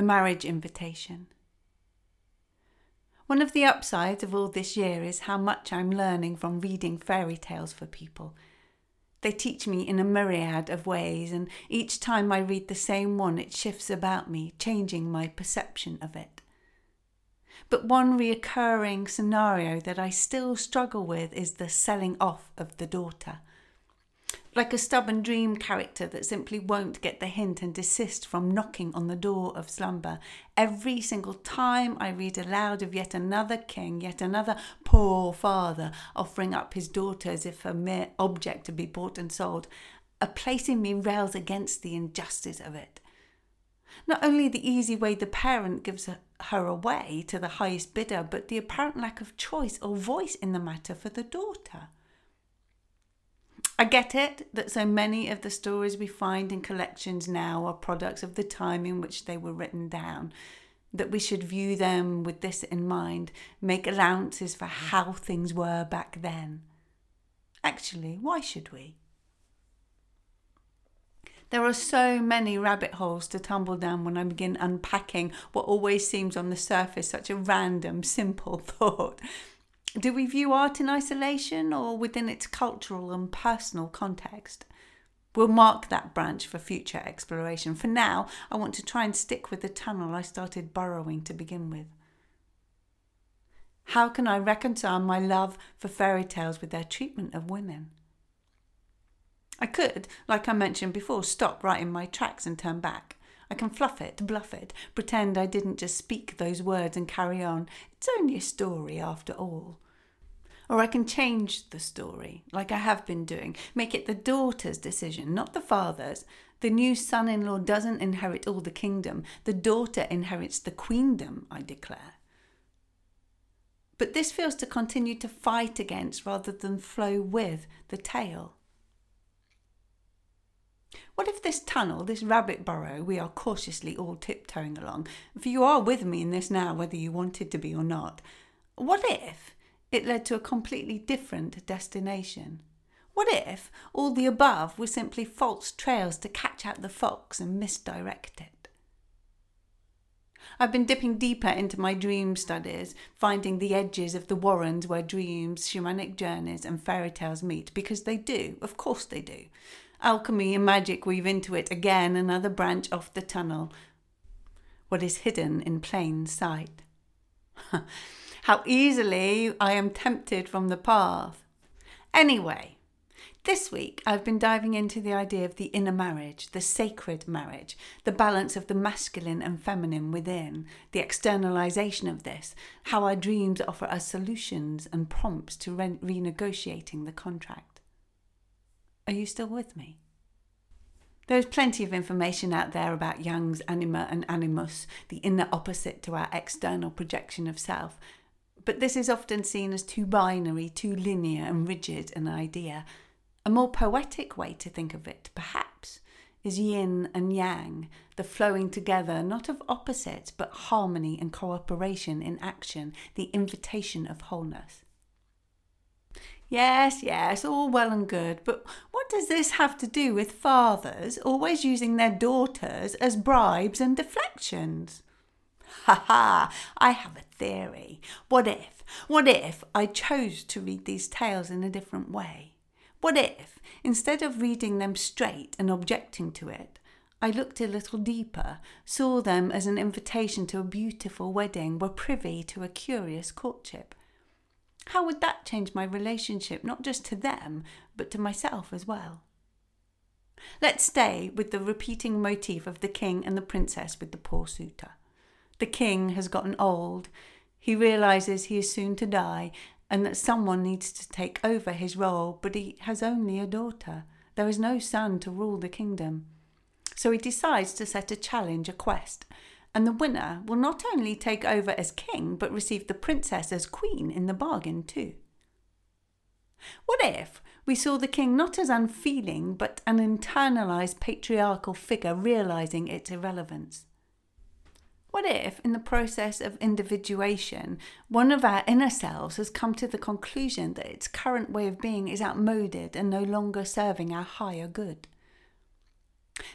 The marriage invitation. One of the upsides of all this year is how much I'm learning from reading fairy tales for people. They teach me in a myriad of ways, and each time I read the same one, it shifts about me, changing my perception of it. But one reoccurring scenario that I still struggle with is the selling off of the daughter like a stubborn dream character that simply won't get the hint and desist from knocking on the door of slumber. Every single time I read aloud of yet another king, yet another poor father offering up his daughter as if a mere object to be bought and sold, a place in me rails against the injustice of it. Not only the easy way the parent gives her away to the highest bidder, but the apparent lack of choice or voice in the matter for the daughter. I get it that so many of the stories we find in collections now are products of the time in which they were written down, that we should view them with this in mind, make allowances for how things were back then. Actually, why should we? There are so many rabbit holes to tumble down when I begin unpacking what always seems on the surface such a random, simple thought. Do we view art in isolation or within its cultural and personal context? We'll mark that branch for future exploration. For now, I want to try and stick with the tunnel I started burrowing to begin with. How can I reconcile my love for fairy tales with their treatment of women? I could, like I mentioned before, stop right in my tracks and turn back. I can fluff it, bluff it, pretend I didn't just speak those words and carry on. It's only a story after all. Or I can change the story, like I have been doing, make it the daughter's decision, not the father's. The new son in law doesn't inherit all the kingdom, the daughter inherits the queendom, I declare. But this feels to continue to fight against rather than flow with the tale. What if this tunnel, this rabbit burrow, we are cautiously all tiptoeing along, for you are with me in this now, whether you wanted to be or not, what if it led to a completely different destination? What if all the above were simply false trails to catch out the fox and misdirect it? I've been dipping deeper into my dream studies, finding the edges of the warrens where dreams, shamanic journeys, and fairy tales meet, because they do, of course they do alchemy and magic weave into it again another branch off the tunnel. What is hidden in plain sight. How easily I am tempted from the path. Anyway, this week I've been diving into the idea of the inner marriage, the sacred marriage, the balance of the masculine and feminine within, the externalization of this, how our dreams offer us solutions and prompts to re- renegotiating the contract. Are you still with me? There's plenty of information out there about Jung's anima and animus, the inner opposite to our external projection of self. But this is often seen as too binary, too linear and rigid an idea. A more poetic way to think of it, perhaps, is yin and yang, the flowing together not of opposites but harmony and cooperation in action, the invitation of wholeness. Yes, yes, all well and good, but what does this have to do with fathers always using their daughters as bribes and deflections? Ha ha, I have a theory. What if, what if I chose to read these tales in a different way? What if, instead of reading them straight and objecting to it, I looked a little deeper, saw them as an invitation to a beautiful wedding, were privy to a curious courtship? How would that change my relationship, not just to them, but to myself as well? Let's stay with the repeating motif of the king and the princess with the poor suitor. The king has gotten old. He realizes he is soon to die and that someone needs to take over his role, but he has only a daughter. There is no son to rule the kingdom. So he decides to set a challenge, a quest, and the winner will not only take over as king, but receive the princess as queen in the bargain, too. What if we saw the king not as unfeeling, but an internalized patriarchal figure realizing its irrelevance? What if, in the process of individuation, one of our inner selves has come to the conclusion that its current way of being is outmoded and no longer serving our higher good?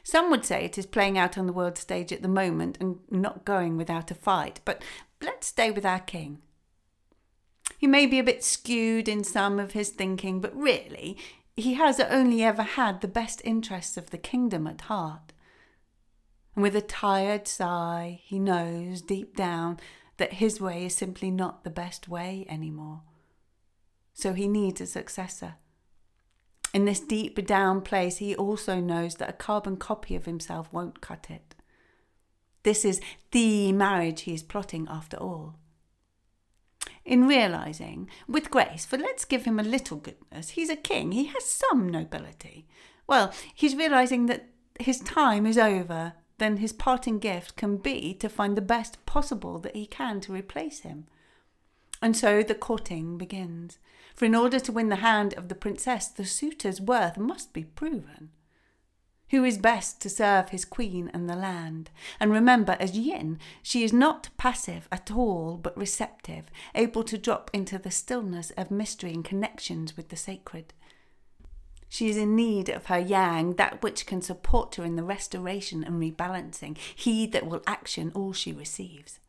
Some would say it is playing out on the world stage at the moment and not going without a fight, but let's stay with our king. He may be a bit skewed in some of his thinking, but really, he has only ever had the best interests of the kingdom at heart. And with a tired sigh, he knows deep down that his way is simply not the best way anymore. So he needs a successor. In this deep down place, he also knows that a carbon copy of himself won't cut it. This is the marriage he is plotting after all. In realizing, with grace, for let's give him a little goodness, he's a king, he has some nobility. Well, he's realizing that his time is over then his parting gift can be to find the best possible that he can to replace him. And so the courting begins. For in order to win the hand of the princess, the suitor's worth must be proven. Who is best to serve his queen and the land? And remember, as yin, she is not passive at all, but receptive, able to drop into the stillness of mystery and connections with the sacred. She is in need of her yang, that which can support her in the restoration and rebalancing, he that will action all she receives.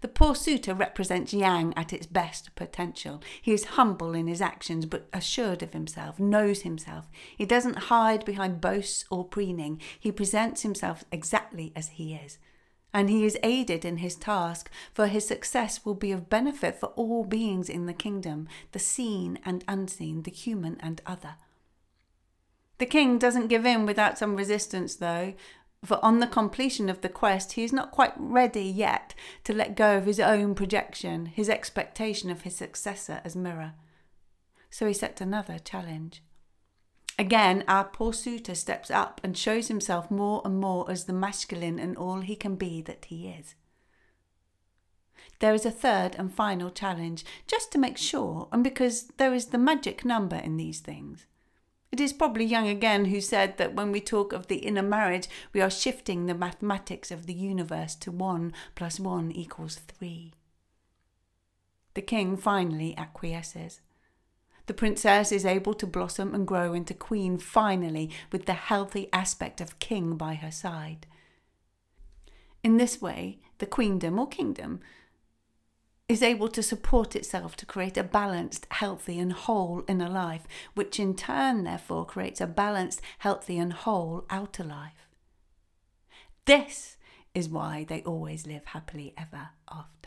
The poor suitor represents yang at its best potential. He is humble in his actions, but assured of himself, knows himself. He doesn't hide behind boasts or preening. He presents himself exactly as he is and he is aided in his task, for his success will be of benefit for all beings in the kingdom, the seen and unseen, the human and other. The king doesn't give in without some resistance, though, for on the completion of the quest, he is not quite ready yet to let go of his own projection, his expectation of his successor as mirror. So he sets another challenge. Again, our poor suitor steps up and shows himself more and more as the masculine and all he can be that he is. There is a third and final challenge, just to make sure, and because there is the magic number in these things. It is probably Jung again who said that when we talk of the inner marriage, we are shifting the mathematics of the universe to 1 plus 1 equals 3. The king finally acquiesces. The princess is able to blossom and grow into queen finally, with the healthy aspect of king by her side. In this way, the queendom or kingdom is able to support itself to create a balanced, healthy, and whole inner life, which in turn, therefore, creates a balanced, healthy, and whole outer life. This is why they always live happily ever after.